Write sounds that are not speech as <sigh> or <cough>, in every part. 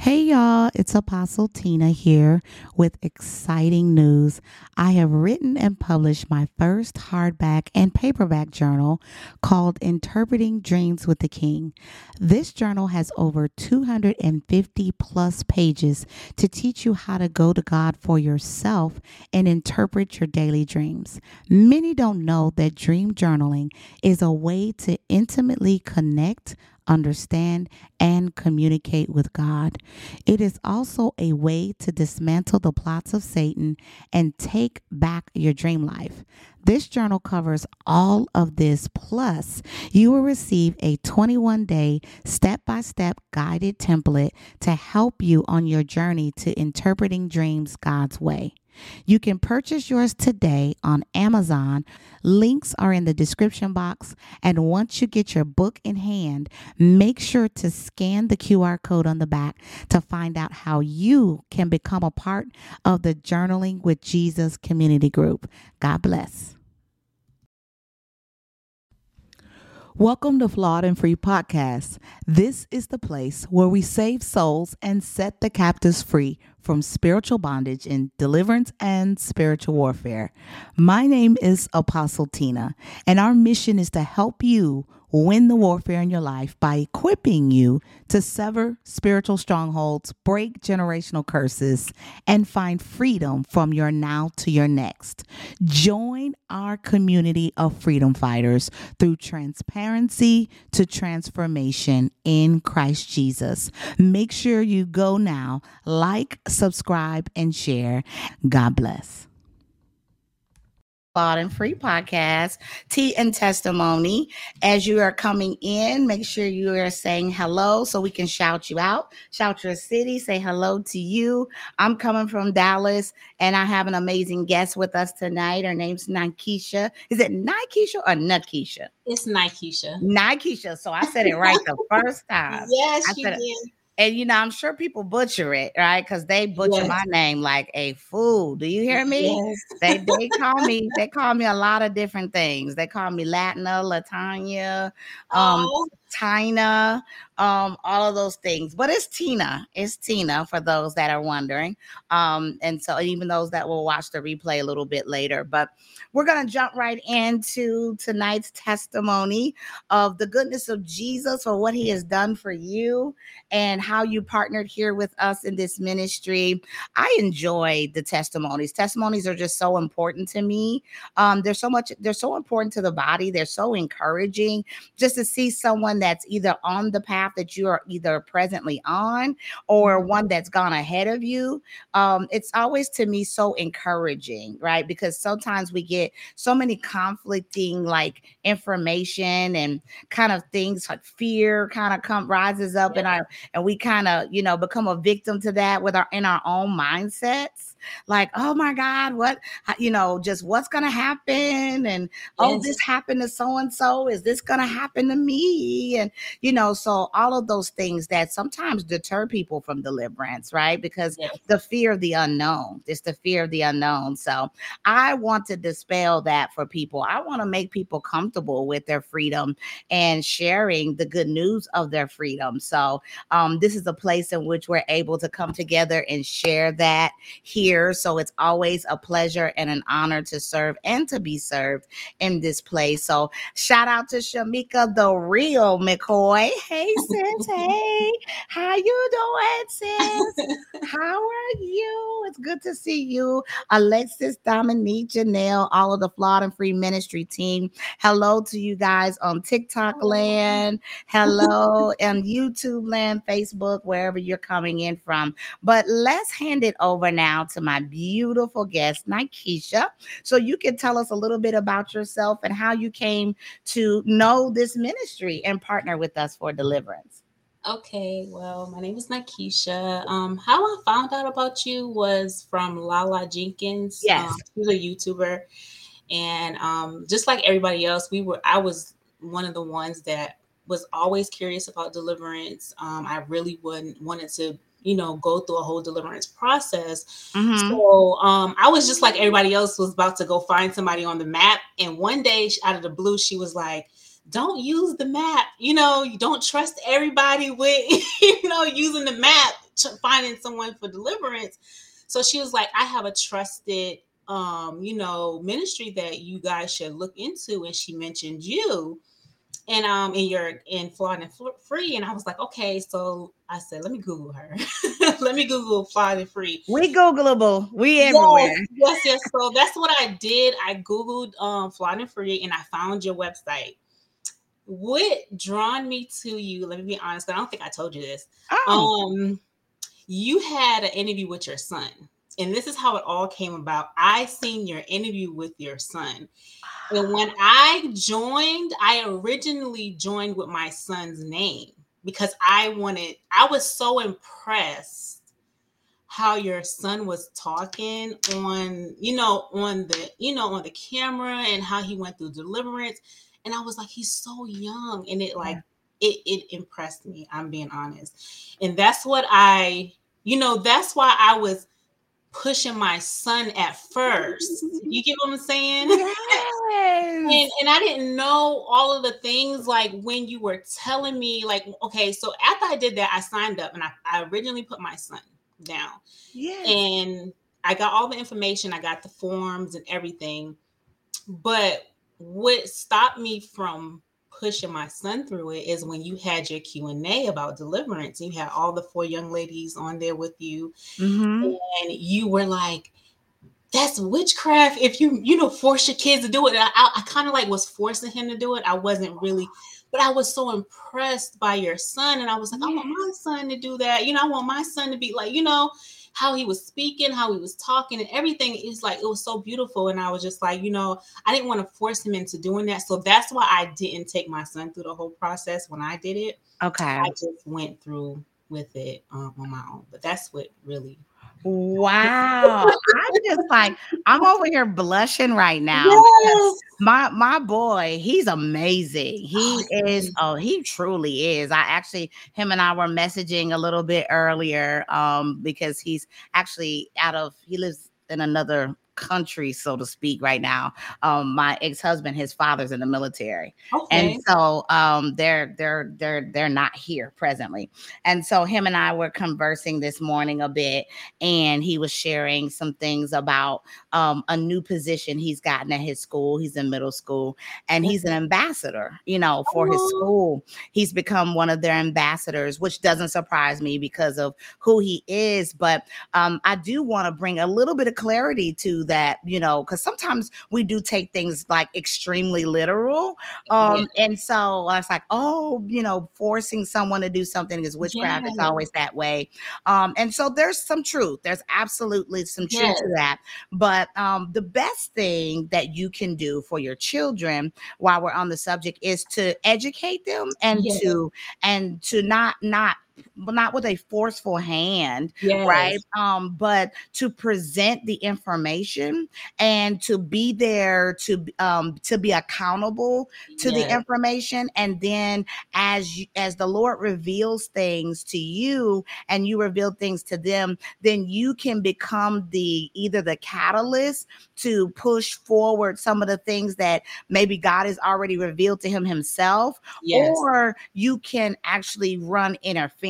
Hey y'all, it's Apostle Tina here with exciting news. I have written and published my first hardback and paperback journal called Interpreting Dreams with the King. This journal has over 250 plus pages to teach you how to go to God for yourself and interpret your daily dreams. Many don't know that dream journaling is a way to intimately connect understand, and communicate with God. It is also a way to dismantle the plots of Satan and take back your dream life. This journal covers all of this. Plus, you will receive a 21 day step by step guided template to help you on your journey to interpreting dreams God's way. You can purchase yours today on Amazon. Links are in the description box. And once you get your book in hand, make sure to scan the QR code on the back to find out how you can become a part of the Journaling with Jesus community group. God bless. Welcome to Flawed and Free Podcast. This is the place where we save souls and set the captives free from spiritual bondage in deliverance and spiritual warfare. My name is Apostle Tina, and our mission is to help you win the warfare in your life by equipping you to sever spiritual strongholds, break generational curses, and find freedom from your now to your next. Join our community of freedom fighters through transparency to transformation in Christ Jesus. Make sure you go now, like, subscribe, and share. God bless. Flawed and Free podcast, Tea and Testimony. As you are coming in, make sure you are saying hello so we can shout you out. Shout your city, say hello to you. I'm coming from Dallas and I have an amazing guest with us tonight. Her name's Nykisha. Is it Nykisha or Nutkesha? It's Nykisha. Nykisha. So I said it right the first time. <laughs> Yes, I you said it- did. And you know, I'm sure people butcher it, right? Because they butcher Yes. my name like a fool. Do you hear me? Yes. They <laughs> they call me they call me a lot of different things. They call me Latina, Latanya, um, Oh, Tina, um, all of those things. But it's Tina. It's Tina for those that are wondering. Um, and so even those that will watch the replay a little bit later. But we're gonna jump right into tonight's testimony of the goodness of Jesus for what he has done for you and how you partnered here with us in this ministry. I enjoy the testimonies. Testimonies are just so important to me. Um, they're so much, they're so important to the body. They're so encouraging just to see someone that's either on the path that you are either presently on or one that's gone ahead of you. Um, it's always to me so encouraging, right? Because sometimes we get so many conflicting like information and kind of things like fear kind of come rises up in our and we kind of you know become a victim to that with our in our own mindsets like oh my god what you know just what's gonna happen and oh Yes. this happened to so and so is this gonna happen to me and you know so all of those things that sometimes deter people from deliverance right because Yes. the fear of the unknown it's the fear of the unknown so i want to dispel that for people i want to make people comfortable with their freedom and sharing the good news of their freedom so um, this is a place in which we're able to come together and share that here. So it's always a pleasure and an honor to serve and to be served in this place. So shout out to Shamika, the real McCoy. Hey, <laughs> sis. hey, how you doing, sis? How are you? It's good to see you. Alexis, Dominique, Janelle, all of the Flawed and Free Ministry team. Hello to you guys on TikTok land. Hello on YouTube land, Facebook, wherever you're coming in from. But let's hand it over now to my beautiful guest, Nykisha. So you can tell us a little bit about yourself and how you came to know this ministry and partner with us for deliverance. Okay, well, my name is Nykisha. Um, how I found out about you was from Lala Jenkins. Yes. Um, she's a YouTuber. And um, just like everybody else, we were I was one of the ones that was always curious about deliverance. Um, I really wouldn't wanted to, you know, go through a whole deliverance process. Mhm. So um, I was just like everybody else was about to go find somebody on the map. And one day, out of the blue, she was like, "Don't use the map. You know, you don't trust everybody with, <laughs> you know, using the map. To finding someone for deliverance. So she was like, I have a trusted um, you know, ministry that you guys should look into. And she mentioned you and um and you're in flawed and free and i was like okay so i said let me google her. <laughs> Let me google flawed and free. We googleable. We everywhere. yes yes. So that's what i did. I googled um flawed and free and i found your website. What drawn me to you let me be honest i don't think i told you this. Oh. um you had an interview with your son and this is how it all came about i seen your interview with your son and <sighs> when I joined, I originally joined with my son's name because I wanted, I was so impressed how your son was talking on, you know, on the, you know, on the camera and how he went through deliverance. And I was like, he's so young. And it like, it, it impressed me. I'm being honest. And that's what I, you know, that's why I was pushing my son at first. You get what I'm saying? <laughs> Yes. and, and I didn't know all of the things like when you were telling me, like, okay, so after I did that, I signed up and I, I originally put my son down. Yeah. And I got all the information, I got the forms and everything. But what stopped me from pushing my son through it is when you had your q&a about deliverance you had all the four young ladies on there with you. Mm-hmm. and you were like that's witchcraft. If you you know force your kids to do it. I, I, I kind of like was forcing him to do it. I wasn't really but i was so impressed by your son. And i was like i want my son to do that. You know i want my son to be like you know how he was speaking, how he was talking, and everything is like it was so beautiful. And I was just like, you know, I didn't want to force him into doing that. So that's why I didn't take my son through the whole process when I did it. Okay. I just went through with it um, on my own. But that's what really Wow. I'm just like, I'm over here blushing right now. Yes. My my boy, he's amazing. He oh, is, oh, he truly is. I actually him and I were messaging a little bit earlier um because he's actually out of he lives in another country, so to speak, right now. Um, my ex-husband, his father's in the military, okay. and so um, they're they're they're they're not here presently. And so him and I were conversing this morning a bit, and he was sharing some things about um, a new position he's gotten at his school. He's in middle school, and he's an ambassador, you know, for his school. He's become one of their ambassadors, which doesn't surprise me because of who he is. But um, I do want to bring a little bit of clarity to that, you know, because sometimes we do take things like extremely literal. Um, yeah. and so I was like, oh, you know, forcing someone to do something is witchcraft. Yeah. It's always that way. Um, and so there's some truth. There's absolutely some truth yes. to that. But um, the best thing that you can do for your children while we're on the subject is to educate them and yes. to and to not not not with a forceful hand, yes. right? Um, but to present the information and to be there to um to be accountable to yes. the information, and then as you, as the Lord reveals things to you and you reveal things to them, then you can become the either the catalyst to push forward some of the things that maybe God has already revealed to him himself, yes. or you can actually run interference,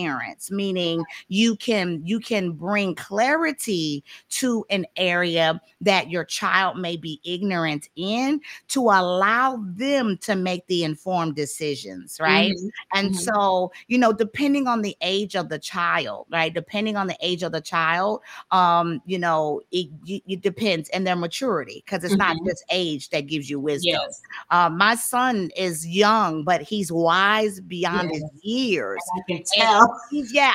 meaning you can you can bring clarity to an area that your child may be ignorant in to allow them to make the informed decisions, right? Mm-hmm. And mm-hmm. so, you know, depending on the age of the child, right? Depending on the age of the child, um, you know, it, it depends and their maturity because it's mm-hmm. not just age that gives you wisdom. Yes. Uh, my son is young, but he's wise beyond yes. his years. I yeah,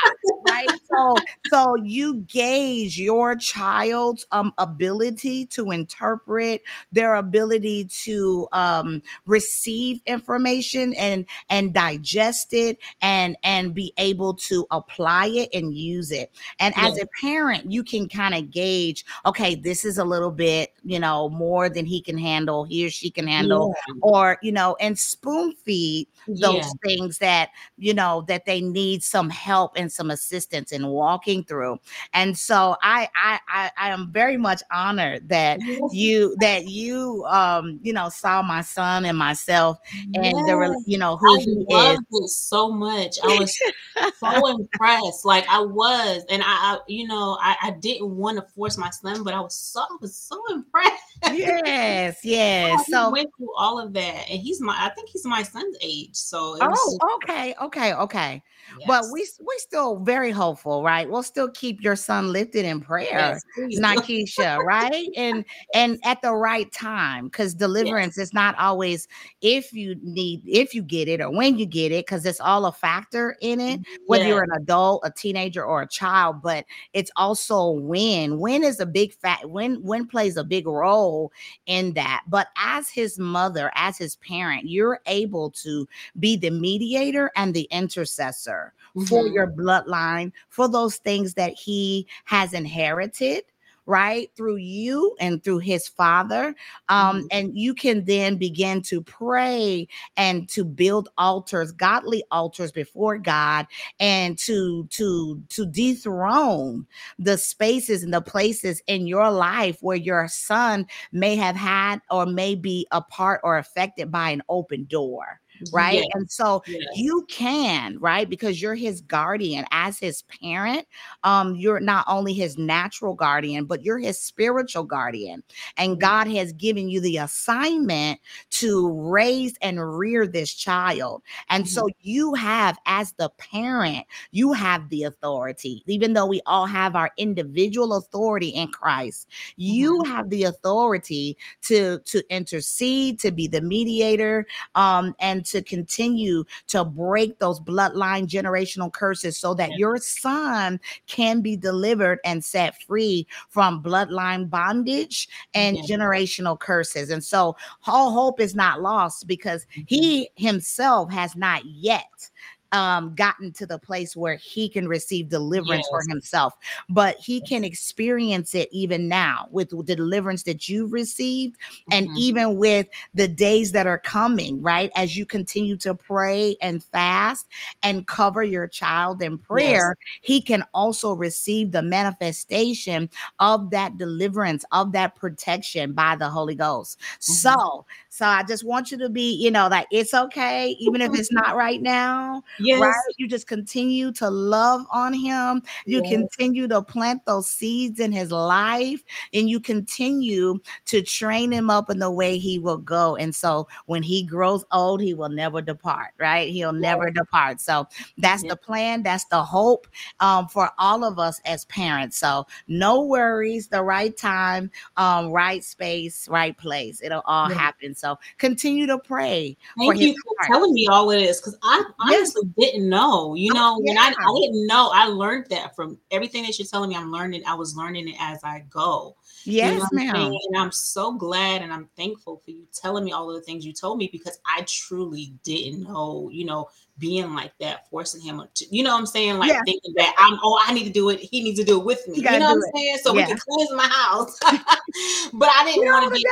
right. so, so you gauge your child's um ability to interpret, their ability to um receive information and and digest it and and be able to apply it and use it. And yes. as a parent, you can kind of gauge, okay, this is a little bit, you know, more than he can handle, he or she can handle, or you know, and spoon feed those yeah. things that you know that they need some help and some assistance in walking through. And so I I I, I am very much honored that you that you um you know saw my son and myself and yes. the you know who I he loved is. it so much. I was <laughs> so impressed. Like I was, and I, I you know I, I didn't want to force my son, but I was so I was so impressed. yes, yes. <laughs> so went through all of that, and he's my I think he's my son's age. So oh, okay, okay, okay. Yes. But we we still very hopeful, right? We'll still keep your son lifted in prayer, yes, Nykisha, right? And <laughs> and at the right time, because deliverance yes. is not always if you need if you get it or when you get it, because it's all a factor in it, mm-hmm. whether you're an adult, a teenager, or a child. But it's also when. When is a big fact. When when plays a big role in that. But as his mother, as his parent, you're able to be the mediator and the intercessor mm-hmm. for your bloodline, for those things that he has inherited right through you and through his father um mm-hmm. and you can then begin to pray and to build altars godly altars before god and to to to dethrone the spaces and the places in your life where your son may have had or may be a part or affected by an open door right? Yes. And so yes. you can, right? Because you're his guardian as his parent. Um, you're not only his natural guardian, but you're his spiritual guardian. And mm-hmm. God has given you the assignment to raise and rear this child. And mm-hmm. so you have, as the parent, you have the authority, even though we all have our individual authority in Christ. You mm-hmm. have the authority to to intercede, to be the mediator, um, and to continue to break those bloodline generational curses so that your son can be delivered and set free from bloodline bondage and generational curses. And so all hope is not lost because mm-hmm. he himself has not yet um, gotten to the place where he can receive deliverance yes. for himself, but he can experience it even now with the deliverance that you've received, mm-hmm. and even with the days that are coming, right? As you continue to pray and fast and cover your child in prayer, yes. he can also receive the manifestation of that deliverance, of that protection by the Holy Ghost. Mm-hmm. So, so I just want you to be, you know, that it's okay, even if it's not right now. Yes. Right? You just continue to love on him. You yes. continue to plant those seeds in his life and you continue to train him up in the way he will go. And so when he grows old, he will never depart, right? He'll never depart. So that's the plan. That's the hope um, for all of us as parents. So no worries, the right time, um, right space, right place. It'll all happen. So continue to pray. Thank you for heart. telling me all of this because I honestly didn't know. You oh, know, yeah. when I, I didn't know, I learned that from everything that you're telling me. I'm learning. I was learning it as I go. Yes, you know ma'am. And I'm so glad and I'm thankful for you telling me all of the things you told me because I truly didn't know. You know, being like that, forcing him to, you know what I'm saying? Like yeah. thinking that I'm, oh, I need to do it. He needs to do it with me. You, you know what I'm it. saying? So yeah. we can cleanse my house. <laughs> but I <laughs> didn't want to be,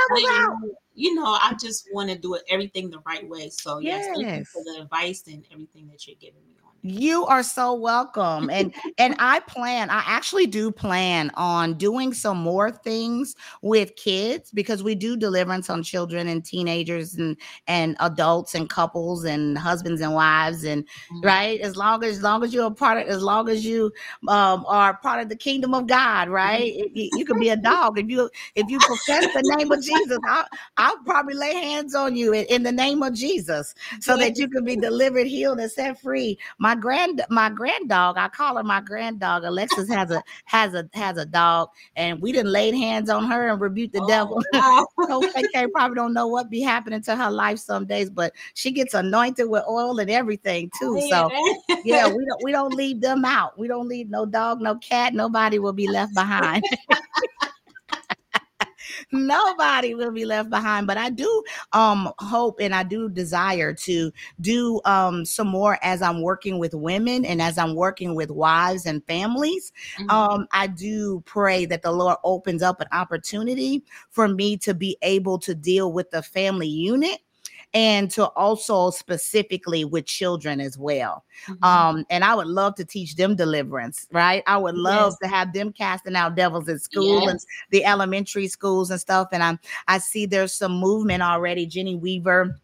you know, I just want to do it everything the right way. So yes, yes. thank you for the advice and everything that you're giving me. You are so welcome. And and <laughs> I plan, I actually do plan on doing some more things with kids because we do deliverance on children and teenagers and and adults and couples and husbands and wives and mm-hmm. right as long as, as long as you're a part of as long as you um, are part of the kingdom of God, right? Mm-hmm. You, you can be a dog if you if you profess the name of Jesus. I'll, I'll probably lay hands on you in, in the name of Jesus so that you can be <laughs> delivered, healed, and set free. My my grand my grand dog, I call her my grand dog. Alexis has a has a has a dog, and we didn't laid hands on her and rebuke the oh, devil. Wow. <laughs> so KK probably don't know what be happening to her life some days, but she gets anointed with oil and everything too. So yeah, <laughs> we don't we don't leave them out. We don't leave no dog, no cat, nobody will be left behind. <laughs> nobody will be left behind. But I do um hope and I do desire to do um some more as I'm working with women and as I'm working with wives and families. Mm-hmm. Um, I do pray that the Lord opens up an opportunity for me to be able to deal with the family unit and to also specifically with children as well. Mm-hmm. Um, and I would love to teach them deliverance, right? I would love yes. to have them casting out devils at school yes. and the elementary schools and stuff. And I'm I see there's some movement already. Jenny Weaver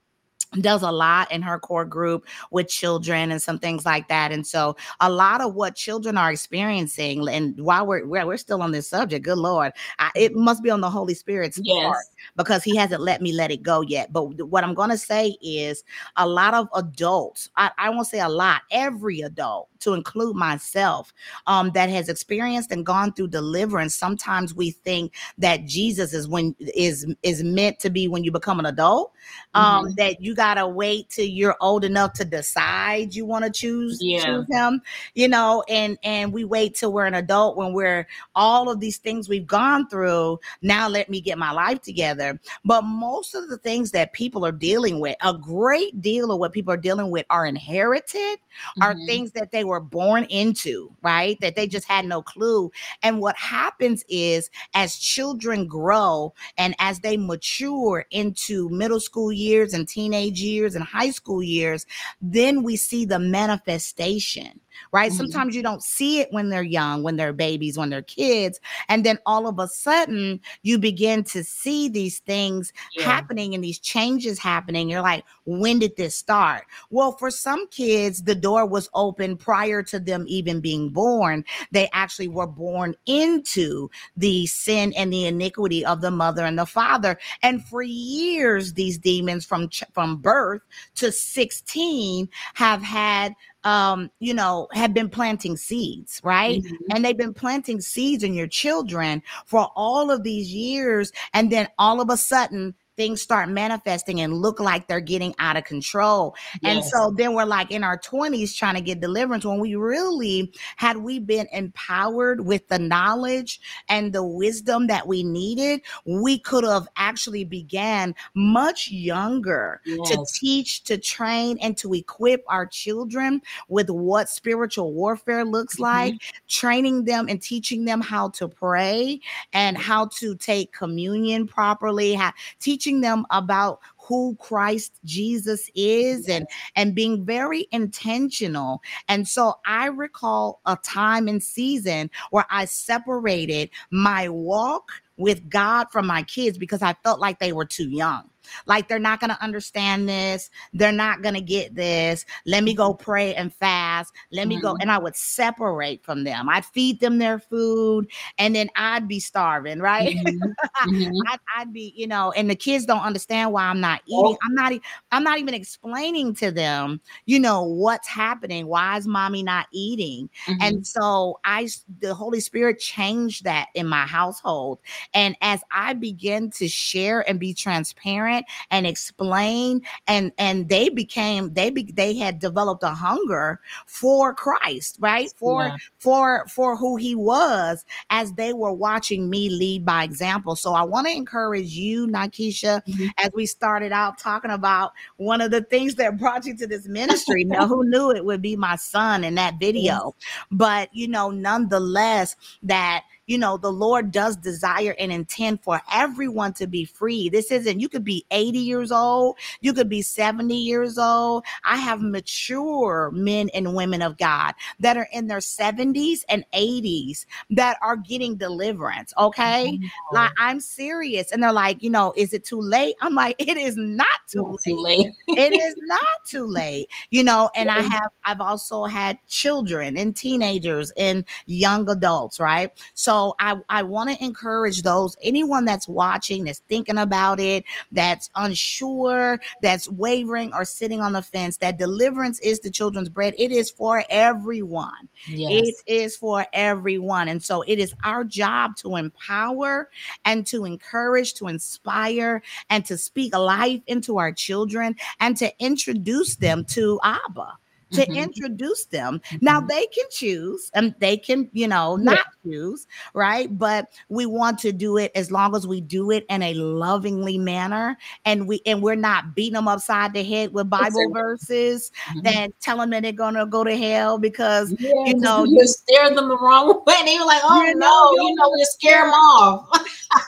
does a lot in her core group with children and some things like that and so a lot of what children are experiencing and while we're we're, we're still on this subject good lord I, it must be on the holy spirit's yes. part because he hasn't let me let it go yet but what i'm going to say is a lot of adults I, I won't say a lot every adult to include myself um, that has experienced and gone through deliverance sometimes we think that jesus is when is is meant to be when you become an adult um, mm-hmm. that you gotta wait till you're old enough to decide you want to choose yeah. choose him you know and and we wait till we're an adult when we're all of these things we've gone through now let me get my life together but most of the things that people are dealing with a great deal of what people are dealing with are inherited mm-hmm. are things that they were born into right that they just had no clue. And what happens is as children grow and as they mature into middle school years and teenage years and high school years, then we see the manifestation right? Mm-hmm. Sometimes you don't see it when they're young, when they're babies, when they're kids. And then all of a sudden, you begin to see these things yeah. happening and these changes happening. You're like, when did this start? Well, for some kids, the door was open prior to them even being born. They actually were born into the sin and the iniquity of the mother and the father. And for years, these demons from, from birth to 16 have had um, you know, have been planting seeds, right? Mm-hmm. And they've been planting seeds in your children for all of these years. And then all of a sudden, things start manifesting and look like they're getting out of control. Yes. And so then we're like in our 20s trying to get deliverance when we really, had we been empowered with the knowledge and the wisdom that we needed, we could have actually began much younger yes. to teach, to train, and to equip our children with what spiritual warfare looks mm-hmm. like, training them and teaching them how to pray and how to take communion properly, how, teaching teaching them about who Christ Jesus is and and being very intentional. And so I recall a time and season where I separated my walk with God from my kids because I felt like they were too young. Like they're not going to understand this. They're not going to get this. Let me go mm-hmm. pray and fast. Let me mm-hmm. go. And I would separate from them. I'd feed them their food and then I'd be starving, right? Mm-hmm. <laughs> mm-hmm. I'd, I'd, be, you know, and the kids don't understand why I'm not eating. Oh. I'm not, I'm not even explaining to them, you know, what's happening. Why is mommy not eating? Mm-hmm. And so I, the Holy Spirit changed that in my household. And as I begin to share and be transparent, and explain and and they became they be, they had developed a hunger for Christ right for yeah. for for who he was as they were watching me lead by example so I want to encourage you Nykisha mm-hmm. as we started out talking about one of the things that brought you to this ministry now who knew it would be my son in that <laughs> video yes. but you know nonetheless that you know, the Lord does desire and intend for everyone to be free. This isn't, you could be 80 years old, you could be 70 years old. I have mature men and women of God that are in their 70s and 80s that are getting deliverance. Okay. Mm-hmm. Like, I'm serious. And they're like, you know, is it too late? I'm like, it is not too late. Too late. it is not too late, you know, <laughs> and I have, I've also had children and teenagers and young adults, right? So, so I, I want to encourage those, anyone that's watching, that's thinking about it, that's unsure, that's wavering or sitting on the fence, that deliverance is the children's bread. It is for everyone. Yes. It is for everyone. And so it is our job to empower and to encourage, to inspire, and to speak life into our children and to introduce them to Abba to mm-hmm. introduce them. Mm-hmm. Now they can choose and they can, you know, not yeah. choose, right? But we want to do it as long as we do it in a lovingly manner and we and we're not beating them upside the head with Bible verses mm-hmm. and telling them they're gonna go to hell because yeah, you know <laughs> you stare them the wrong <laughs> way. And they were like, oh you know, no, you know, you scare them off.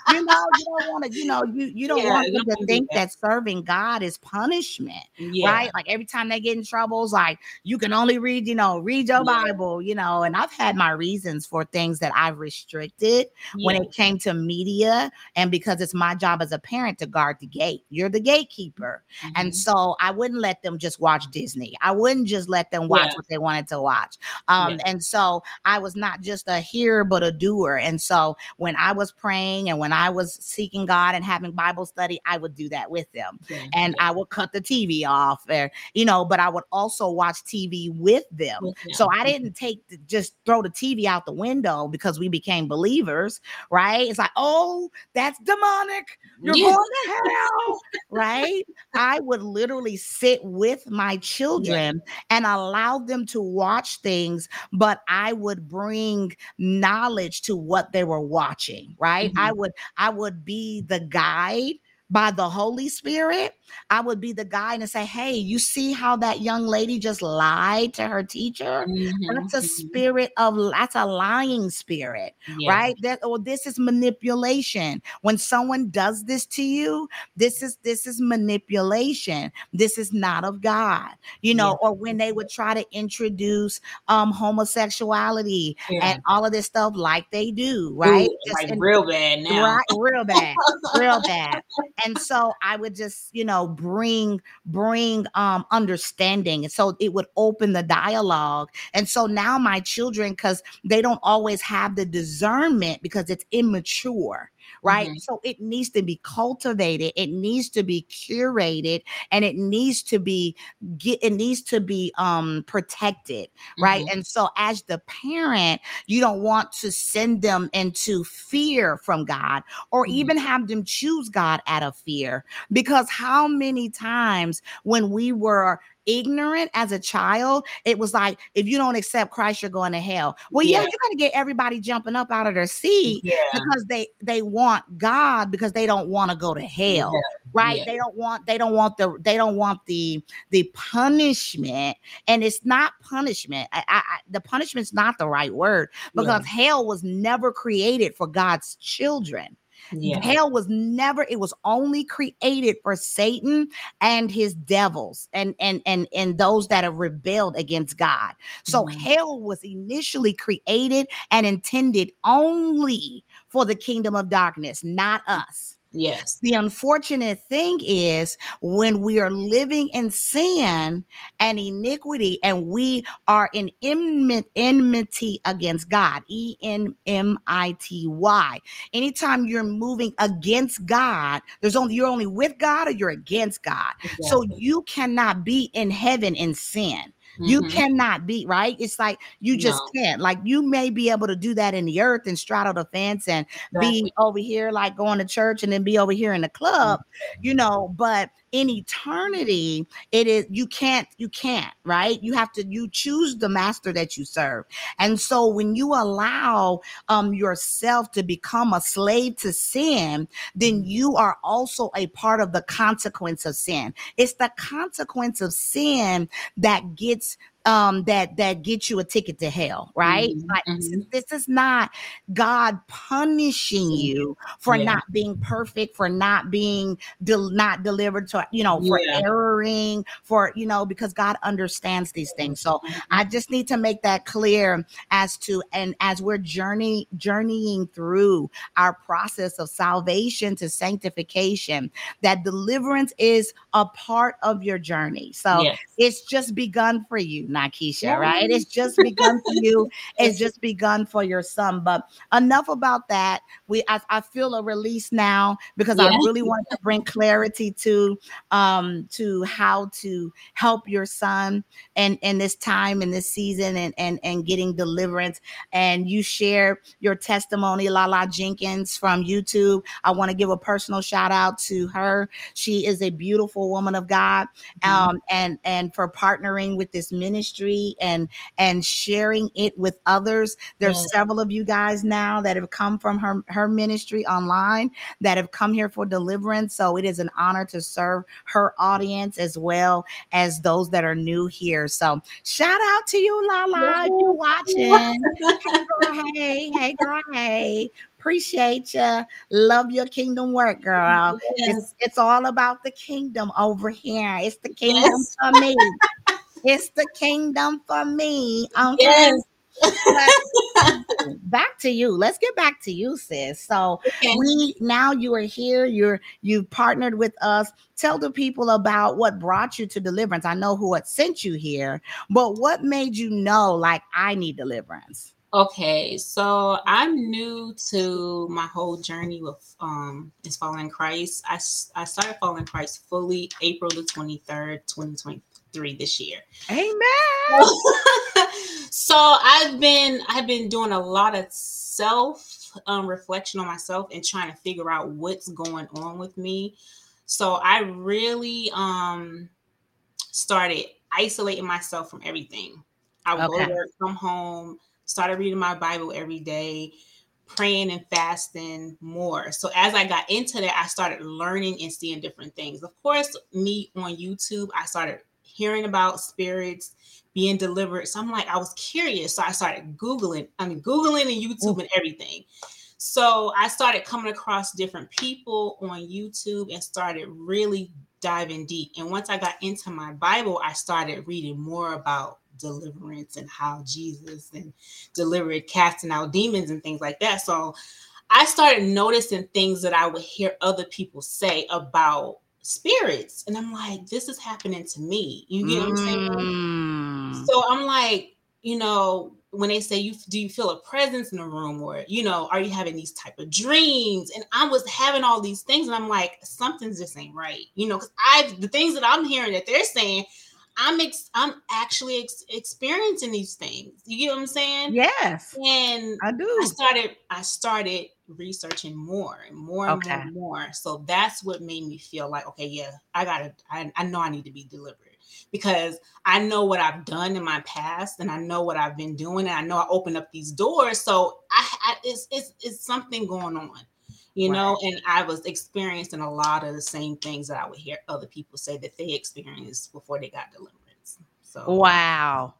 you know, you don't want to, you know, you you don't yeah, want them to think that. that serving God is punishment, right? Like every time they get in trouble, it's like you can only read, you know, read your yeah. Bible, you know. And I've had my reasons for things that I've restricted yeah. when it came to media, and because it's my job as a parent to guard the gate. You're the gatekeeper, mm-hmm. and so I wouldn't let them just watch Disney. I wouldn't just let them watch yeah. what they wanted to watch. Um, and so I was not just a hearer but a doer. And so when I was praying and when I was seeking God and having Bible study, I would do that with them, and I would cut the TV off, or you know, but I would also watch TV with them. With so I didn't take the, just throw the TV out the window because we became believers, right? It's like, oh, that's demonic. You're going to hell, right? I would literally sit with my children yeah. and allow them to watch things, but I would bring knowledge to what they were watching, right? Mm-hmm. I would I would be the guide by the Holy Spirit, I would be the guy and say, Hey, you see how that young lady just lied to her teacher? Mm-hmm. That's a mm-hmm. spirit of that's a lying spirit, yeah. right? That or this is manipulation. When someone does this to you, this is this is manipulation. This is not of God, you know, yeah. or when they would try to introduce um homosexuality yeah. and all of this stuff like they do, right? Ooh, like in, real bad now. Right, real bad, real bad and so I would just, you know, bring bring um understanding. And so it would open the dialogue. And so now my children, because they don't always have the discernment because it's immature right? Mm-hmm. So it needs to be cultivated, it needs to be curated, and it needs to be get it needs to be um protected, right? Mm-hmm. And so as the parent, you don't want to send them into fear from God or mm-hmm. even have them choose God out of fear because how many times when we were ignorant as a child, it was like, if you don't accept Christ, you're going to hell. Well, yeah, yeah you're going to get everybody jumping up out of their seat yeah. because they they want God because they don't want to go to hell, yeah. right? They don't want they don't want the they don't want the the punishment, and it's not punishment. I, I, the punishment's not the right word because hell was never created for God's children. Yeah. Hell was never, it was only created for Satan and his devils and and and and those that have rebelled against God. So mm-hmm. hell was initially created and intended only for the kingdom of darkness, not us. Yes. The unfortunate thing is when we are living in sin and iniquity and we are in enmity against God, E N M I T Y. Anytime you're moving against God, there's only you're only with God or you're against God. Exactly. So you cannot be in heaven in sin. You mm-hmm. cannot be right. It's like you just no. can't. Like you may be able to do that in the earth and straddle the fence and exactly. be over here, like going to church, and then be over here in the club, mm-hmm. you know. But in eternity it is you can't you can't right? You have to you choose the master that you serve. And so when you allow um yourself to become a slave to sin then you are also a part of the consequence of sin. It's the consequence of sin that gets um that that get you a ticket to hell right mm-hmm. like mm-hmm. This, is not god punishing mm-hmm. you for yeah. not being perfect for not being del- not delivered to you know for yeah. erroring for you know because god understands these things so mm-hmm. i just need to make that clear as to and as we're journey journeying through our process of salvation to sanctification that deliverance is a part of your journey so yes. it's just begun for you Nykisha, yeah. right? It's just begun for you. <laughs> It's just begun for your son. But enough about that. We I, I feel a release now because yeah. I really want to bring clarity to um to how to help your son and in this time in this season and and and getting deliverance. And you share your testimony, Lala Jenkins from YouTube. I want to give a personal shout out to her. She is a beautiful woman of God. Mm-hmm. Um, and and for partnering with this ministry ministry and and sharing it with others. There's several of you guys now that have come from her her ministry online that have come here for deliverance. So it is an honor to serve her audience as well as those that are new here. So shout out to you, Lala, if you're watching. hey, girl, hey, hey, girl, hey. Appreciate you. Love your kingdom work, girl. Yes. It's, it's all about the kingdom over here. It's the kingdom yes. for me. It's the kingdom for me. Okay. Yes. <laughs> back to you. Let's get back to you, sis. So okay. we now you are here. You're you've partnered with us. Tell the people about what brought you to deliverance. I know who had sent you here, but what made you know like I need deliverance? Okay, so I'm new to my whole journey with um is following Christ. I, I started following Christ fully April the 23rd, 2023 this year. Amen. <laughs> so I've been I've been doing a lot of self um, reflection on myself and trying to figure out what's going on with me. So I really um started isolating myself from everything. I would okay. go to work, come home started reading my Bible every day, praying and fasting more. So as I got into that, I started learning and seeing different things. Of course, me on YouTube, I started hearing about spirits being delivered. So I'm like, I was curious. So I started Googling, I mean, Googling and YouTube mm. and everything. So I started coming across different people on YouTube and started really diving deep. And once I got into my Bible, I started reading more about deliverance and how Jesus and delivered casting out demons and things like that. So I started noticing things that I would hear other people say about spirits. And I'm like, this is happening to me. You get what I'm saying? Mm. So I'm like, you know, when they say you do you feel a presence in the room or you know are you having these type of dreams and i was having all these things and i'm like something's just ain't right you know because i the things that i'm hearing that they're saying I'm ex- I'm actually ex- experiencing these things. You get what I'm saying? Yes. And I do. I started I started researching more and more and okay. more and more. So that's what made me feel like, okay, yeah, I gotta I, I know I need to be delivered because I know what I've done in my past and I know what I've been doing and I know I opened up these doors. So I, I it's, it's it's something going on you right. know and i was experiencing a lot of the same things that i would hear other people say that they experienced before they got deliverance so wow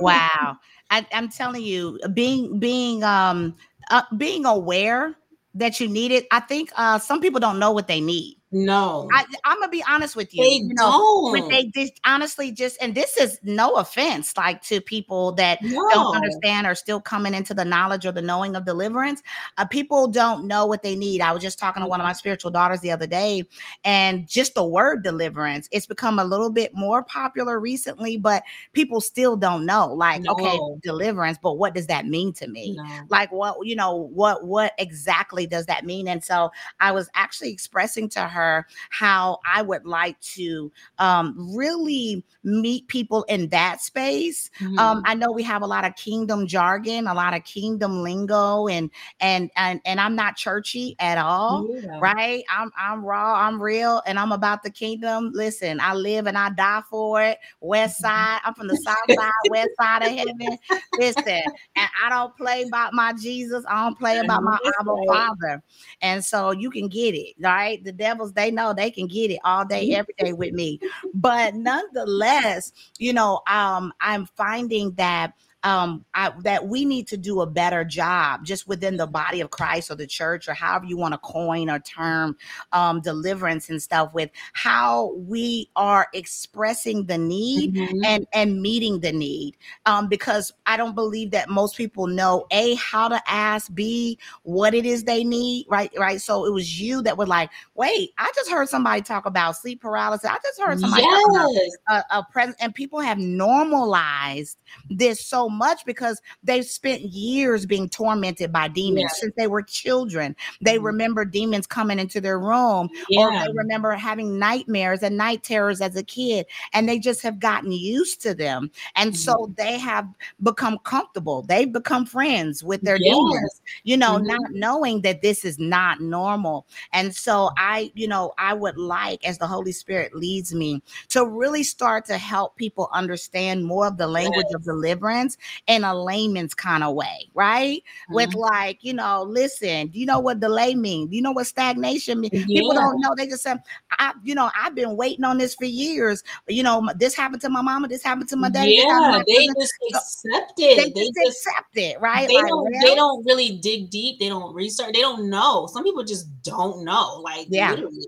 wow I, i'm telling you being being um uh, being aware that you need it i think uh some people don't know what they need no, I, am gonna be honest with you. They you know, don't. they just honestly just, and this is no offense, like to people that no. don't understand or still coming into the knowledge or the knowing of deliverance. Uh, people don't know what they need. I was just talking to one of my spiritual daughters the other day, and just the word deliverance, it's become a little bit more popular recently, but people still don't know. Like, no. okay, deliverance, but what does that mean to me? No. Like, what you know, what what exactly does that mean? And so I was actually expressing to her her how I would like to um, really meet people in that space. Um, mm-hmm. Um, I know we have a lot of kingdom jargon, a lot of kingdom lingo, and and and and I'm not churchy at all, yeah. right? I'm I'm raw, I'm real, and I'm about the kingdom. Listen, I live and I die for it. West side, I'm from the south side, west side of heaven. Listen, and I don't play about my Jesus. I don't play about my Abba Father, and so you can get it, right? The they know they can get it all day, every day with me. <laughs> But nonetheless, you know, um, I'm finding that um, I, that we need to do a better job just within the body of Christ or the church or however you want to coin or term um, deliverance and stuff with how we are expressing the need mm-hmm. and and meeting the need um, because I don't believe that most people know a how to ask b what it is they need right right so it was you that were like wait I just heard somebody talk about sleep paralysis I just heard somebody yes. talk about a, a present and people have normalized this so so much because they've spent years being tormented by demons yeah. since they were children. They mm-hmm. remember demons coming into their room, yeah. or they remember having nightmares and night terrors as a kid, and they just have gotten used to them. And mm-hmm. so they have become comfortable. They've become friends with their demons, you know, mm-hmm. not knowing that this is not normal. And so I, you know, I would like, as the Holy Spirit leads me, to really start to help people understand more of the language yes. of deliverance in a layman's kind of way, right? Mm-hmm. With like, you know, listen, do you know what delay means? Do you know what stagnation means? Yeah. People don't know. They just say, I, you know, I've been waiting on this for years. You know, this happened to my mama, this happened to my dad. Yeah, they just accept it. They, they just accept it, right? They like, don't. Well, they don't really dig deep. They don't research. They don't know. Some people just don't know. Like, yeah. Literally.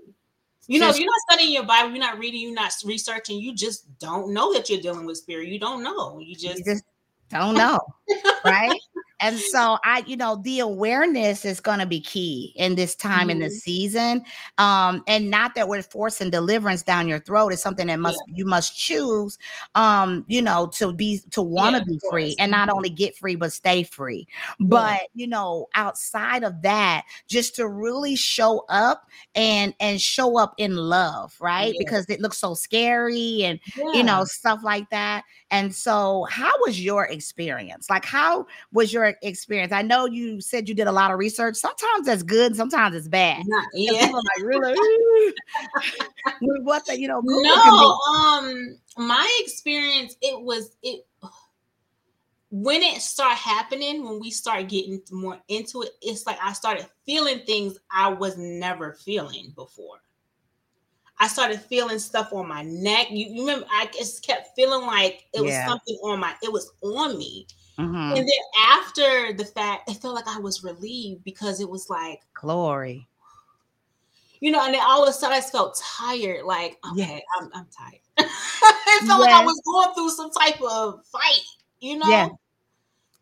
You know, you're not studying your Bible, you're not reading, you're not researching, you just don't know that you're dealing with spirit. You don't know. You just, you just don't know. right? And so I, you know, the awareness is going to be key in this time mm-hmm. in the season. Um, and not that we're forcing deliverance down your throat. It's something that must yeah. you must choose um, you know, to be to want to yeah, be free and not mm-hmm. only get free but stay free. Yeah. But you know, outside of that, just to really show up and and show up in love, right? Because it looks so scary and you know, stuff like that. And so, how was your experience? Like, how was your experience? I know you said you did a lot of research. Sometimes that's good, sometimes it's bad. Not, yeah. like really, <laughs> what the you know? No, um, my experience it was it when it started happening, when we start getting more into it, it's like I started feeling things I was never feeling before. I started feeling stuff on my neck. You, you remember, I just kept feeling like it was yeah. something on my, it was on me. Mm-hmm. And then after the fact, it felt like I was relieved because it was like glory. You know, and then all of a sudden I felt tired. Like, okay, I'm, I'm tired. <laughs> it felt like I was going through some type of fight, you know? Yeah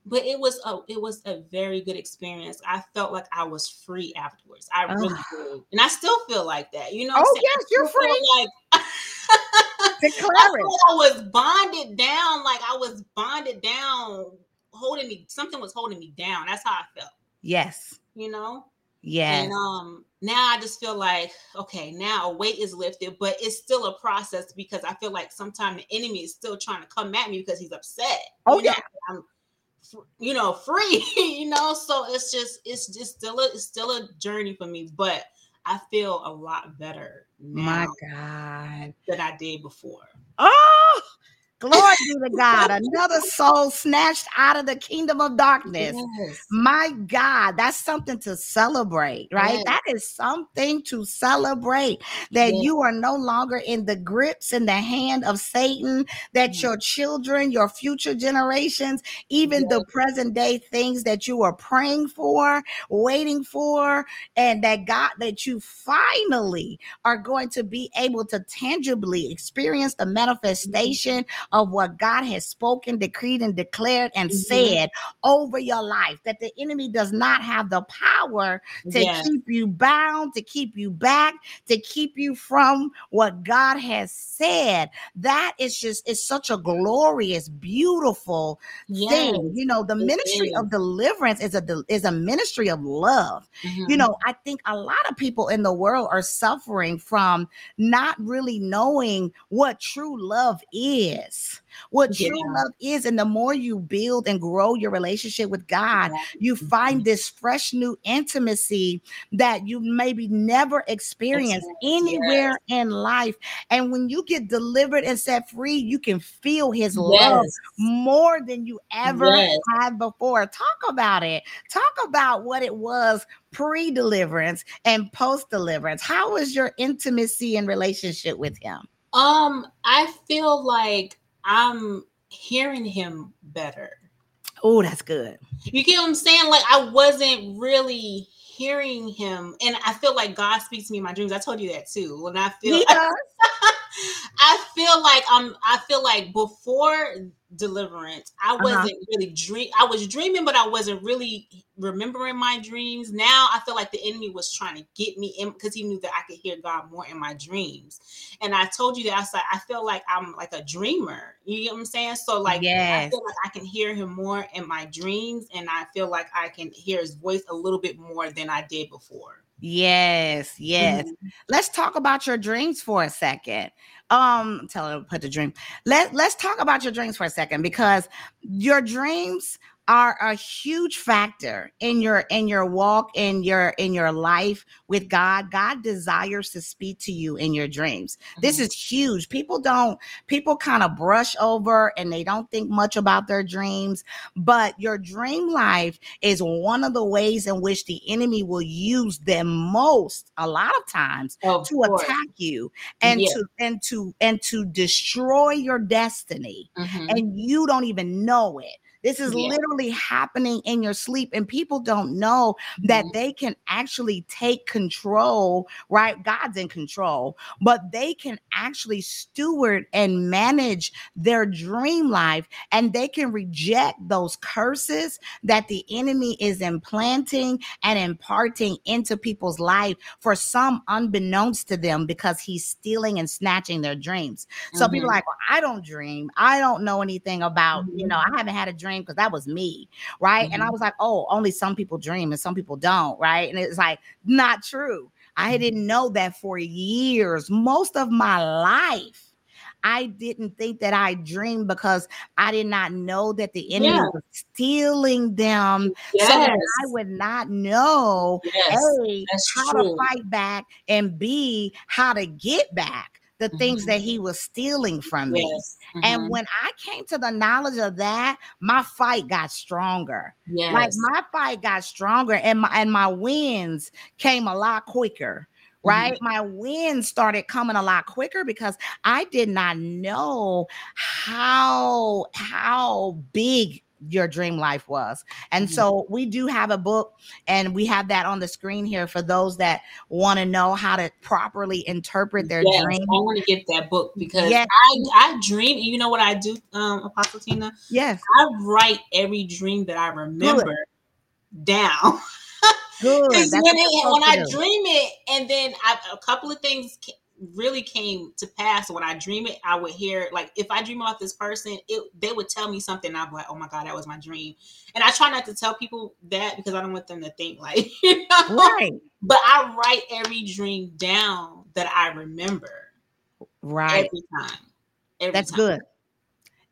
but it was a it was a very good experience. I felt like I was free afterwards. I oh. really did, and I still feel like that. You know? Oh yes, you're free. Like <laughs> Declare I, I was bonded down, like I was bonded down, holding me. Something was holding me down. That's how I felt. Yes. You know. Yeah. And um now I just feel like okay, now a weight is lifted, but it's still a process because I feel like sometimes the enemy is still trying to come at me because he's upset. Oh you yeah. Know? I'm you know <laughs> free you know so it's just it's just still a it's still a journey for me but i feel a lot better my god than i did before oh Glory be to God. Another soul snatched out of the kingdom of darkness. Yes. My God, that's something to celebrate, right? Yes. That is something to celebrate that yes. you are no longer in the grips in the hand of Satan, that mm-hmm. your children, your future generations, even the present day things that you are praying for, waiting for, and that God, that you finally are going to be able to tangibly experience the mm-hmm. manifestation of what God has spoken, decreed, and declared and mm-hmm. said over your life. That the enemy does not have the power to yes. keep you bound, to keep you back, to keep you from what God has said. That is just it's such a glorious, beautiful yes. thing. You know, the it ministry is. of deliverance is a is a ministry of love. Mm-hmm. You know, I think a lot of people in the world are suffering from not really knowing what true love is what true love is. And the more you build and grow your relationship with God, you find this fresh new intimacy that you maybe never experienced anywhere yes. in life. And when you get delivered and set free, you can feel his yes. love more than you ever yes. had before. Talk about it. Talk about what it was pre deliverance and post deliverance. How was your intimacy and relationship with him? Um, I feel like I'm hearing him better. Oh, that's good. You get what I'm saying? Like I wasn't really hearing him, and I feel like God speaks to me in my dreams. I told you that too. When I feel, <laughs> I feel like I'm. I feel like before deliverance. I uh-huh. wasn't uh-huh. really dream. I was dreaming, but I wasn't really remembering my dreams. Now I feel like the enemy was trying to get me in because he knew that I could hear God more in my dreams. And I told you that I said I feel like I'm like a dreamer. You get what I'm saying? So like yes. I feel like I can hear him more in my dreams, and I feel like I can hear his voice a little bit more than I did before. Yes, yes. Mm-hmm. Let's talk about your dreams for a second um tell her to put the dream. Let let's talk about your dreams for a second because your dreams are a huge factor in your in your walk in your in your life with God. God desires to speak to you in your dreams. Mm-hmm. This is huge. People don't people kind of brush over and they don't think much about their dreams, but your dream life is one of the ways in which the enemy will use them most a lot of times to attack you and yeah. to and to and to destroy your destiny. Mm-hmm. And you don't even know it. This is yeah. literally happening in your sleep, and people don't know that mm-hmm. they can actually take control, right? God's in control, but they can actually steward and manage their dream life, and they can reject those curses that the enemy is implanting and imparting into people's life for some unbeknownst to them because he's stealing and snatching their dreams. So mm-hmm. people like, well, I don't dream. I don't know anything about, mm-hmm. you know, I haven't had a dream dream because that was me, right? Mm-hmm. And I mm-hmm. was like, oh, only some people dream and some people don't, right? And it's like not true. I mm-hmm. didn't know that for years, most of my life. I didn't think that I dreamed because I did not know that the enemy yeah. was stealing them. Yes. So that I would not know yes, A, how true. to fight back and B, how to get back the mm-hmm. things that he was stealing from me. Yes. Mm-hmm. And when I came to the knowledge of that, my fight got stronger. Yes. Like my fight got stronger and my and my wins came a lot quicker. Right, mm-hmm. my wins started coming a lot quicker because I did not know how how big your dream life was. And mm-hmm. so we do have a book and we have that on the screen here for those that want to know how to properly interpret their yes, dream. I want to get that book because yes. I I dream, you know what I do, um, Apostle Tina? Yes. I write every dream that I remember <laughs> Good. down. Good. when, it, when I dream it, and then I, a couple of things really came to pass when I dream it, I would hear like if I dream about this person, it they would tell me something. I'm like, oh my god, that was my dream. And I try not to tell people that because I don't want them to think <laughs> like, you know? right. But I write every dream down that I remember. Right. Every time. Every That's time. good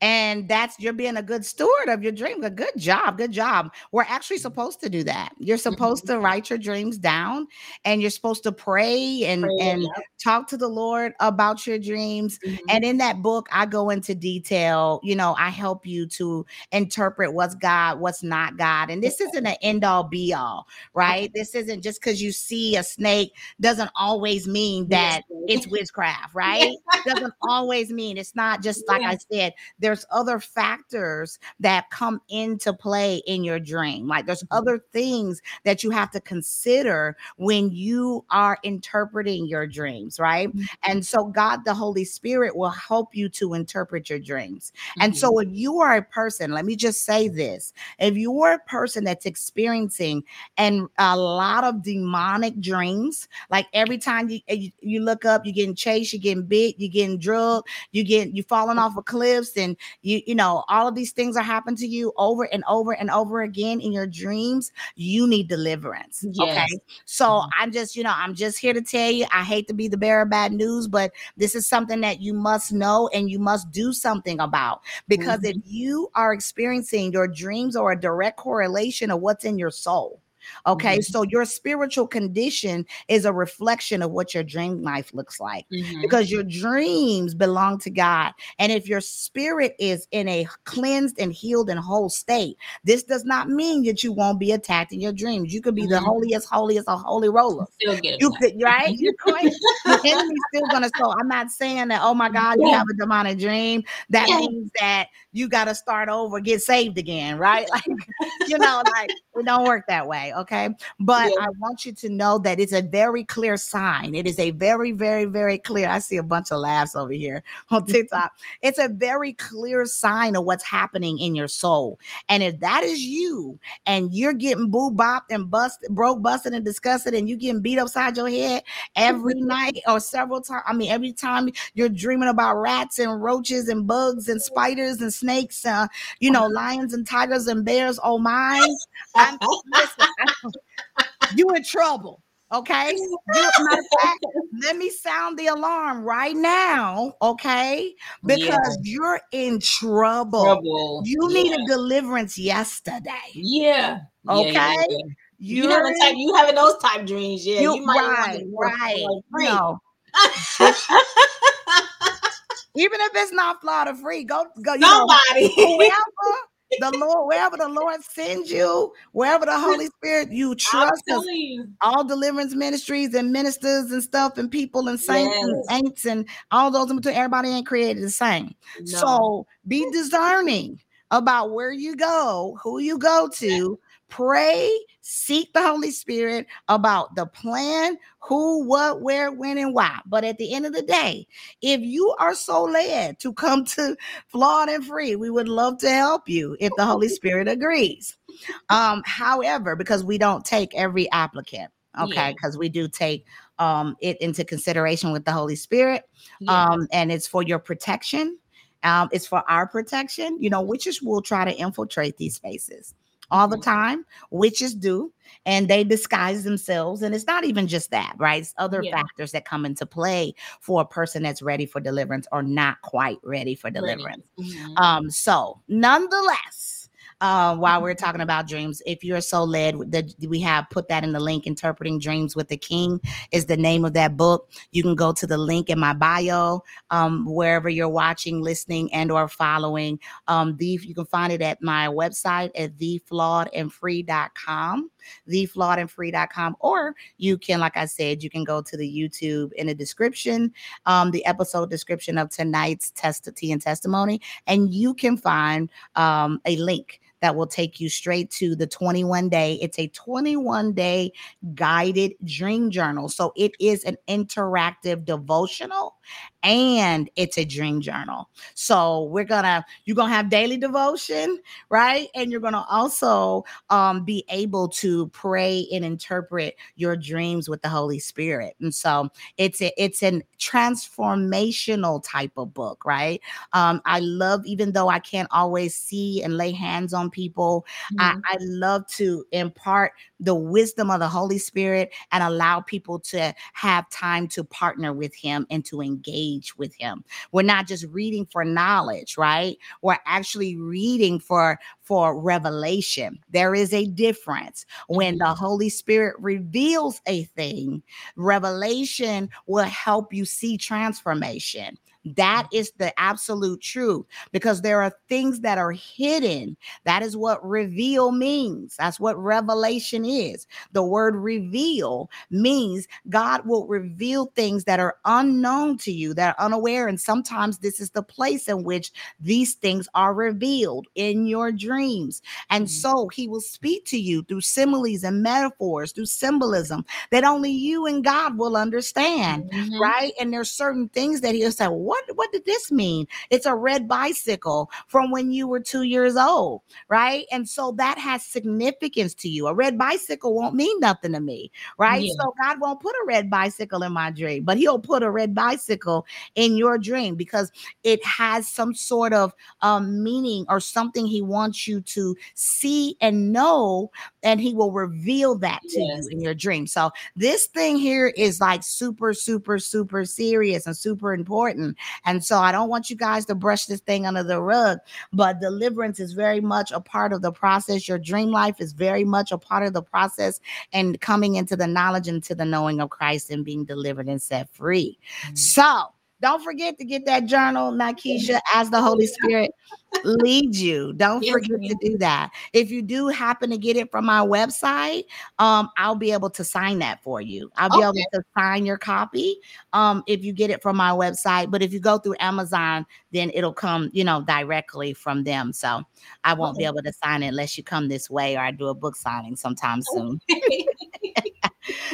and that's you're being a good steward of your dream a good job good job. We're actually supposed to do that. You're supposed mm-hmm. to write your dreams down and you're supposed to pray and pray, and yeah. talk to the lord about your dreams. Mm-hmm. and in that book i go into detail you know i help you to interpret what's god what's not god. And this isn't an end all be all right? This isn't just because you see a snake doesn't always mean that it's witchcraft <laughs> right? Doesn't always mean it's not just like i said there's other factors that come into play in your dream. Like there's mm-hmm. other things that you have to consider when you are interpreting your dreams, right? Mm-hmm. And so God the Holy Spirit will help you to interpret your dreams. Mm-hmm. And so mm-hmm. if you are a person, let me just say this, if you are a person that's experiencing and a lot of demonic dreams, like every time you you, you look up, you're getting chased, you're getting bit, you're getting drugged, you get you falling off of cliffs and you you know all of these things are happening to you over and over and over again in your dreams you need deliverance yes. okay so mm-hmm. i'm just you know i'm just here to tell you i hate to be the bearer of bad news but this is something that you must know and you must do something about because mm-hmm. if you are experiencing your dreams or a direct correlation of what's in your soul Okay. Mm-hmm. So your spiritual condition is a reflection of what your dream life looks like mm-hmm. because your dreams belong to God. And if your spirit is in a cleansed and healed and whole state, this does not mean that you won't be attacked in your dreams. You could be mm-hmm. the holiest, holiest of holy rollers. You could, right? You're going, <laughs> the enemy's still going to. So I'm not saying that, oh my God, yeah. you have a demonic dream. That yeah. means that you got to start over, get saved again, right? <laughs> Like, you know, like it don't work that way. Okay. But yeah. I want you to know that it's a very clear sign. It is a very, very, very clear. I see a bunch of laughs over here <laughs> on TikTok. it's a very clear sign of what's happening in your soul. And if that is you and you're getting boo bopped and busted, broke, busted, and disgusted, and you getting beat upside your head every <laughs> night or several times, I mean, every time you're dreaming about rats and roaches and bugs and spiders and snakes, uh, you know, <laughs> lions and tigers and bears, oh my. I'm, listen, <laughs> you in trouble. Okay. Fact, <laughs> let me sound the alarm right now. Okay. Because yeah. you're in trouble. trouble. You yeah. need a deliverance yesterday. Yeah. Okay. Yeah, you having type, you having those type dreams, yeah. You, you might right, right. No. <laughs> Even if it's not Flawed and Free, go go. You Somebody, know, whoever the Lord, wherever the Lord sends you, wherever the Holy <laughs> Spirit, you trust you. all deliverance ministries and ministers and stuff and people and saints yes. and saints and all those in between. Everybody ain't created the same. No. So be discerning about where you go, who you go to, pray, seek the Holy Spirit about the plan, who, what, where, when, and why. But at the end of the day, if you are so led to come to Flawed and Free, we would love to help you if the Holy Spirit agrees. Um, however, because we don't take every applicant, okay, because yeah. we do take um it into consideration with the Holy Spirit. Yeah. Um, and it's for your protection. Um, it's for our protection. You know, witches will try to infiltrate these spaces all the mm-hmm. time. Witches do, and they disguise themselves. And it's not even just that, right? It's other yeah. factors that come into play for a person that's ready for deliverance or not quite ready for deliverance. Mm-hmm. Um, so nonetheless, uh, while we're talking about dreams. If you're so led, that we have put that in the link. Interpreting Dreams with the King is the name of that book. You can go to the link in my bio, um, wherever you're watching, listening, and or following. Um, the you can find it at my website at theflawedandfree.com theflawedandfree.com or you can like i said you can go to the youtube in the description um, the episode description of tonight's test tea and testimony and you can find um, a link that will take you straight to the 21 day. It's a 21 day guided dream journal. So it is an interactive devotional and it's a dream journal. So we're gonna you're gonna have daily devotion, right? And you're gonna also um, be able to pray and interpret your dreams with the Holy Spirit. And so it's a, it's a transformational type of book, right? Um, I love even though I can't always see and lay hands on people, mm-hmm. I, I love to impart the wisdom of the Holy Spirit and allow people to have time to partner with Him and to engage with Him. We're not just reading for knowledge, right? We're actually reading for for revelation. There is a difference when the mm-hmm. Holy Spirit reveals a thing. Revelation will help you see transformation. That mm-hmm. the absolute truth because there are things that are hidden. That is what reveal means. That's what revelation is. The word reveal means God will reveal things that are unknown to you, that are unaware. And sometimes this is the place in which these things are revealed in your dreams. And mm-hmm. so he will speak to you through similes and metaphors, through symbolism that only you and God will understand, mm-hmm. right? And there's certain things that he'll say, What what what did this mean? It's a red bicycle from when you were two years old, right? And so that has significance to you. A red bicycle won't mean nothing to me, right? Yeah. So God won't put a red bicycle in my dream, but He'll put a red bicycle in your dream because it has some sort of um, meaning or something He wants you to see and know, and He will reveal that to yes. you in your dream. So this thing here is like super, super, super serious and super important. And so I don't want you guys to brush this thing under the rug, but deliverance is very much a part of the process. Your dream life is very much a part of the process and coming into the knowledge and to the knowing of Christ and being delivered and set free. Mm-hmm. So, don't forget to get that journal, Nykisha, as the Holy Spirit leads you. Don't Yes, forget ma'am. to do that. If you do happen to get it from my website, um, I'll be able to sign that for you. I'll be able to sign your copy um if you get it from my website. But if you go through Amazon, then it'll come, you know, directly from them. So I won't be able to sign it unless you come this way or I do a book signing sometime soon. <laughs>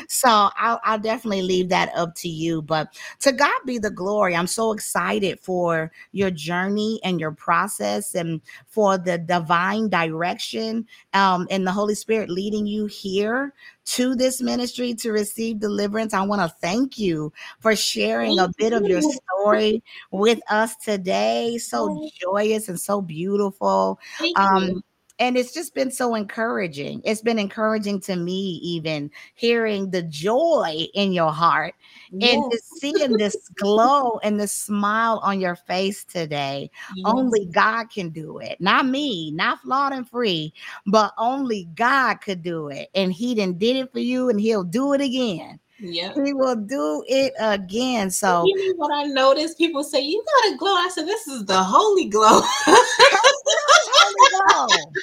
So I'll, I'll definitely leave that up to you. But to God be the glory. I'm so excited for your journey and your process and for the divine direction um, and the Holy Spirit leading you here to this ministry to receive deliverance. I want to thank you for sharing a bit of your story with us today. So joyous and so beautiful um and it's just been so encouraging. It's been encouraging to me even hearing the joy in your heart and just seeing this glow and the smile on your face today. Yes. only god can do it. Not me not flawed and free but only god could do it. And he done did it for you and he'll do it again Yep. he will do it again so You know what I noticed? People say you got a glow. I said this is the holy glow. Holy <laughs> glow.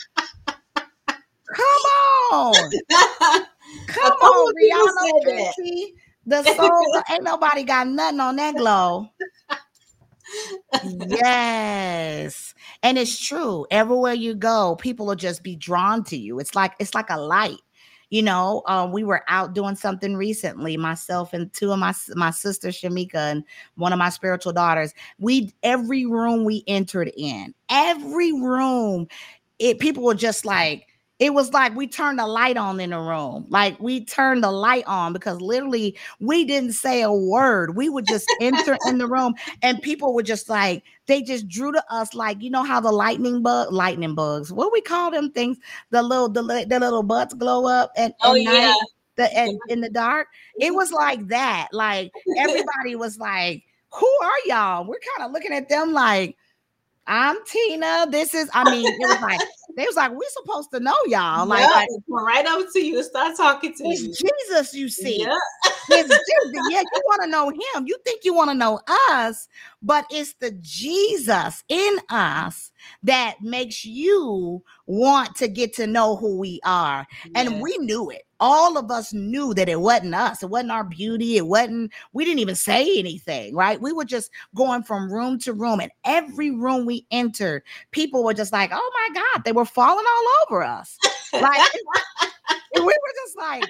come on Come on, Rihanna. said The soul, ain't nobody got nothing on that glow. yes. And it's true. Everywhere you go, people will just be drawn to you. It's like it's like a light. You know, um, we were out doing something recently, myself and two of my my sister Shamika and one of my spiritual daughters. We every room we entered in, every room, it people were just like it was like we turned the light on in the room. Like we turned the light on because literally we didn't say a word. We would just enter in the <laughs> room and people were just like, they just drew to us like, you know how the lightning bug, lightning bugs, what we call them things, the little, the, the little butts glow up at, Oh at night, yeah. the, at, in the dark. It mm-hmm. was like that. Like <laughs> everybody was like, who are y'all? We're kind of looking at them like, I'm Tina. This is, I mean, it was like, <laughs> they was like, we're supposed to know y'all. Like, Yep, like, right over to you start talking to it's you. Jesus, you see. It's <laughs> Jesus. Yeah, you want to know him. You think you want to know us, but it's the Jesus in us that makes you want to get to know who we are. And we knew it. All of us knew that it wasn't us. It wasn't our beauty. It wasn't, we didn't even say anything, right? We were just going from room to room. And every room we entered, people were just like, oh my God, they were falling all over us. Like, <laughs> and we were just like,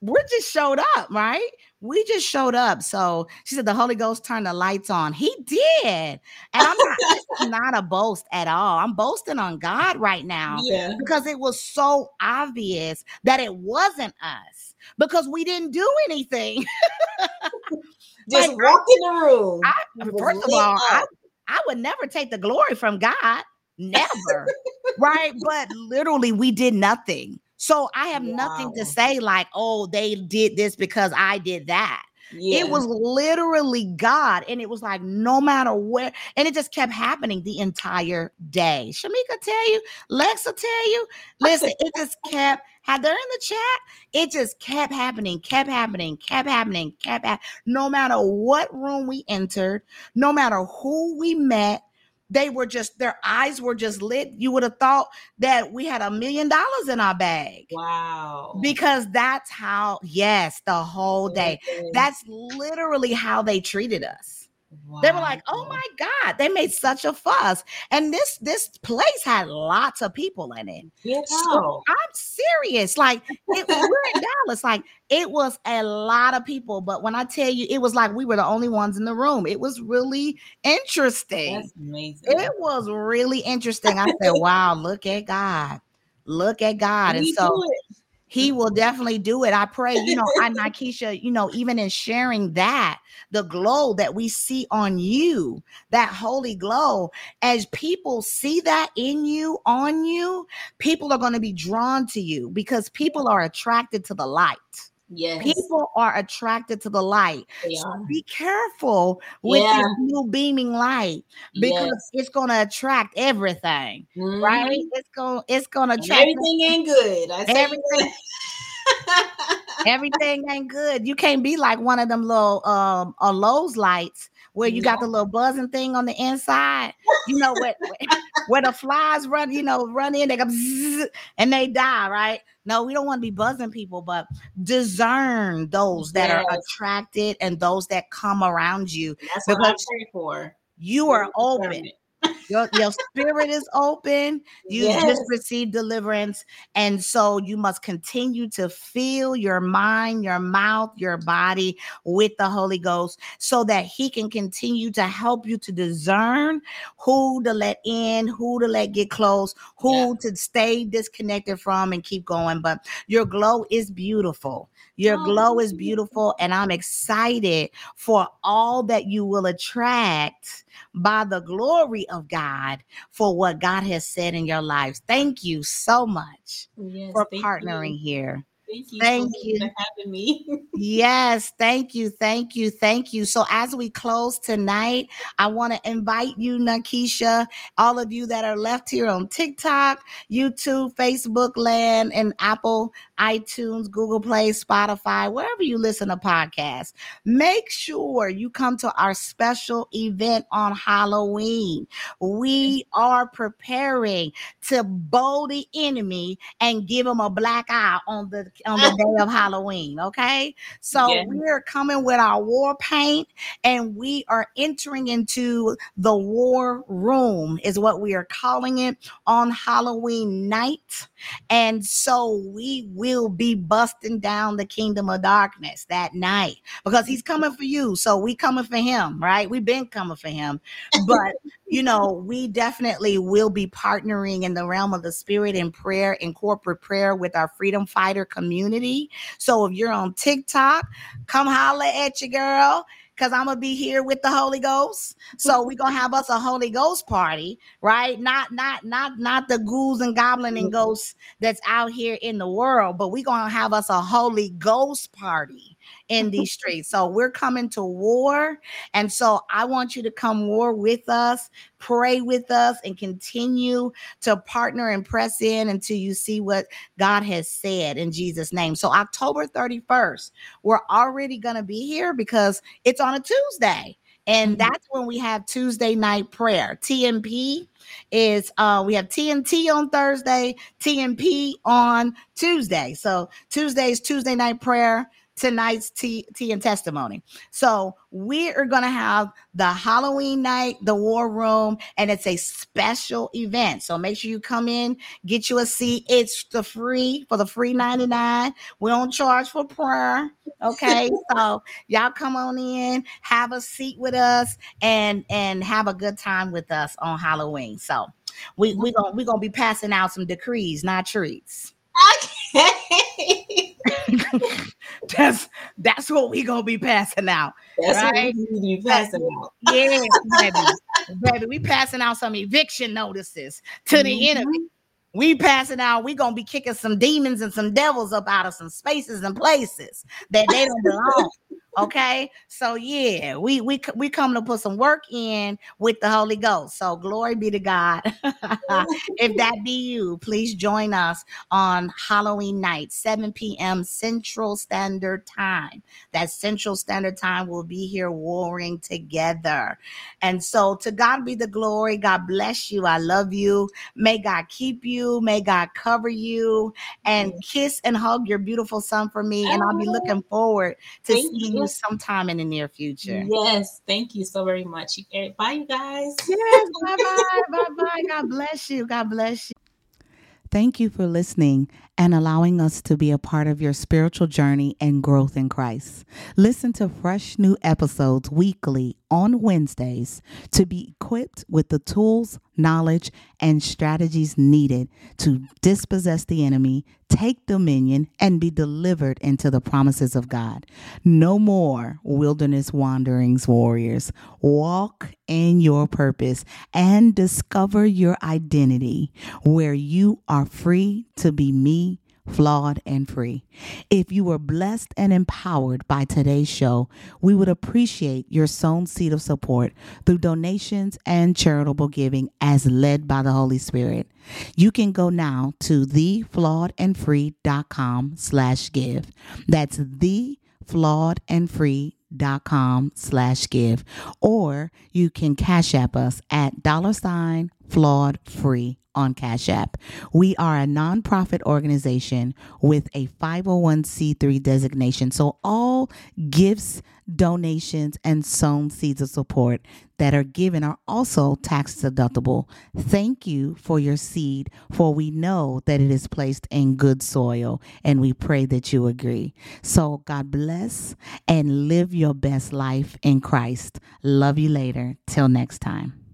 we just showed up, right? We just showed up. So she said the Holy Ghost turned the lights on. He did. And I'm not, <laughs> not a boast at all. I'm boasting on God right now yeah. because it was so obvious that it wasn't us because we didn't do anything. <laughs> Just Like, walk in the room. I, first of all, I. I would never take the glory from God. Never. <laughs> right. But literally, we did nothing. So I have nothing to say, like, oh, they did this because I did that. yeah. It was literally God. And it was like, no matter where, and it just kept happening the entire day. Shamika tell you, Lexa tell you, listen, it just kept, had they're in the chat, it just kept happening, kept happening, kept happening, kept happening. No matter what room we entered, no matter who we met, they were just, their eyes were just lit. You would have thought that we had a million dollars in our bag wow. because that's how, yes, the whole day. That's literally how they treated us. They were like, "Oh my god!" They made such a fuss, and this this place had lots of people in it. So. I'm serious. Like it, we're in <laughs> Dallas. Like it was a lot of people, but when I tell you, it was like we were the only ones in the room. It was really interesting. That's amazing. It was really interesting. I said, "Wow, look at God! Look at God!" And so. He mm. will definitely do it. I pray, you know, I <laughs> Nykisha, you know, even in sharing that, the glow that we see on you, that holy glow, as people see that in you, on you, people are going to be drawn to you because people are attracted to the light. Yes. People are attracted to the light. So be careful with Yeah. this new beaming light because Yes. it's going to attract everything, Mhm. right? It's gonna it's going to And attract everything ain't good. I everything <laughs> everything ain't good. You can't be like one of them little um uh, Lowe's lights where you got the little buzzing thing on the inside. You know what? <laughs> where the flies run, you know, run in, they go and they die, right? No, we don't want to be buzzing people, but discern those that yes. are attracted and those that come around you. That's what I pray for. You are open. Your, your spirit is open. You yes. just received deliverance. And so you must continue to fill your mind, your mouth, your body with the Holy Ghost so that He can continue to help you to discern who to let in, who to let get close, who yeah. to stay disconnected from and keep going. But your glow is beautiful. Your oh, glow is beautiful. And I'm excited for all that you will attract by the glory of God for what God has said in your lives. Thank you so much yes, for partnering you. here. Thank you. Thank you for having me. <laughs> yes, thank you, thank you, thank you. So as we close tonight, I want to invite you, Nykisha, all of you that are left here on TikTok, YouTube, Facebook land, and Apple, iTunes, Google Play, Spotify, wherever you listen to podcasts. Make sure you come to our special event on Halloween. We are preparing to bow the enemy and give him a black eye on the on the day of Halloween. Okay. So yeah. we're coming with our war paint and we are entering into the war room, is what we are calling it on Halloween night. And so we will be busting down the kingdom of darkness that night because he's coming for you. So we coming for him, right? We've been coming for him. But you know, we definitely will be partnering in the realm of the spirit and prayer and corporate prayer with our freedom fighter community. So if you're on TikTok, come holla at your girl because I'm gonna be here with the Holy Ghost. So we're gonna have us a Holy Ghost party, right? Not not not not the ghouls and goblin and mm-hmm. ghosts that's out here in the world, but we're gonna have us a Holy Ghost party in these streets. So we're coming to war. And so I want you to come war with us, pray with us, and continue to partner and press in until you see what God has said in Jesus' name. So October 31st, we're already going to be here because it's on a Tuesday. And mm-hmm. that's when we have Tuesday night prayer. TNP is uh we have TNT on Thursday, TNP on Tuesday. So Tuesday is Tuesday night prayer tonight's tea, tea and testimony. So we are going to have the Halloween night, the war room, and it's a special event. So make sure you come in, get you a seat. It's the free for the free 99. We don't charge for prayer. Okay. <laughs> so y'all come on in, have a seat with us and and have a good time with us on Halloween. So we we gonna we gonna be passing out some decrees, not treats. Okay. <laughs> that's that's what we gonna be passing out. That's right? what we be passing out. Yeah, baby. <laughs> baby, we passing out some eviction notices to mm-hmm. the enemy. We passing out, we gonna be kicking some demons and some devils up out of some spaces and places that they don't belong. <laughs> Okay, so yeah, we we we come to put some work in with the Holy Ghost. So glory be to God. <laughs> if <laughs> that be you, please join us on Halloween night, 7 p.m. Central Standard Time. That Central Standard Time will be here warring together. And so to God be the glory. God bless you. I love you. May God keep you. May God cover you and kiss and hug your beautiful son for me. And I'll be oh. looking forward to Thank seeing mm-hmm. you sometime in the near future. Yes, thank you so very much. Bye, you guys. Yes, bye bye, bye bye. God bless you. God bless you. Thank you for listening and allowing us to be a part of your spiritual journey and growth in Christ. Listen to fresh new episodes weekly on Wednesdays to be equipped with the tools, knowledge, and strategies needed to dispossess the enemy, take dominion, and be delivered into the promises of God. No more wilderness wanderings, warriors. Walk in your purpose and discover your identity where you are free to be me flawed, and free. If you were blessed and empowered by today's show, we would appreciate your sown seed of support through donations and charitable giving as led by the Holy Spirit. You can go now to theflawedandfree.com slash give. That's the dot com slash give or you can cash app us at dollar sign flawed free on Cash App. We are a nonprofit organization with a 501c3 designation. So all gifts, donations, and sown seeds of support that are given are also tax deductible. Thank you for your seed, for we know that it is placed in good soil, and we pray that you agree. So God bless and live your best life in Christ. Love you later. Till next time.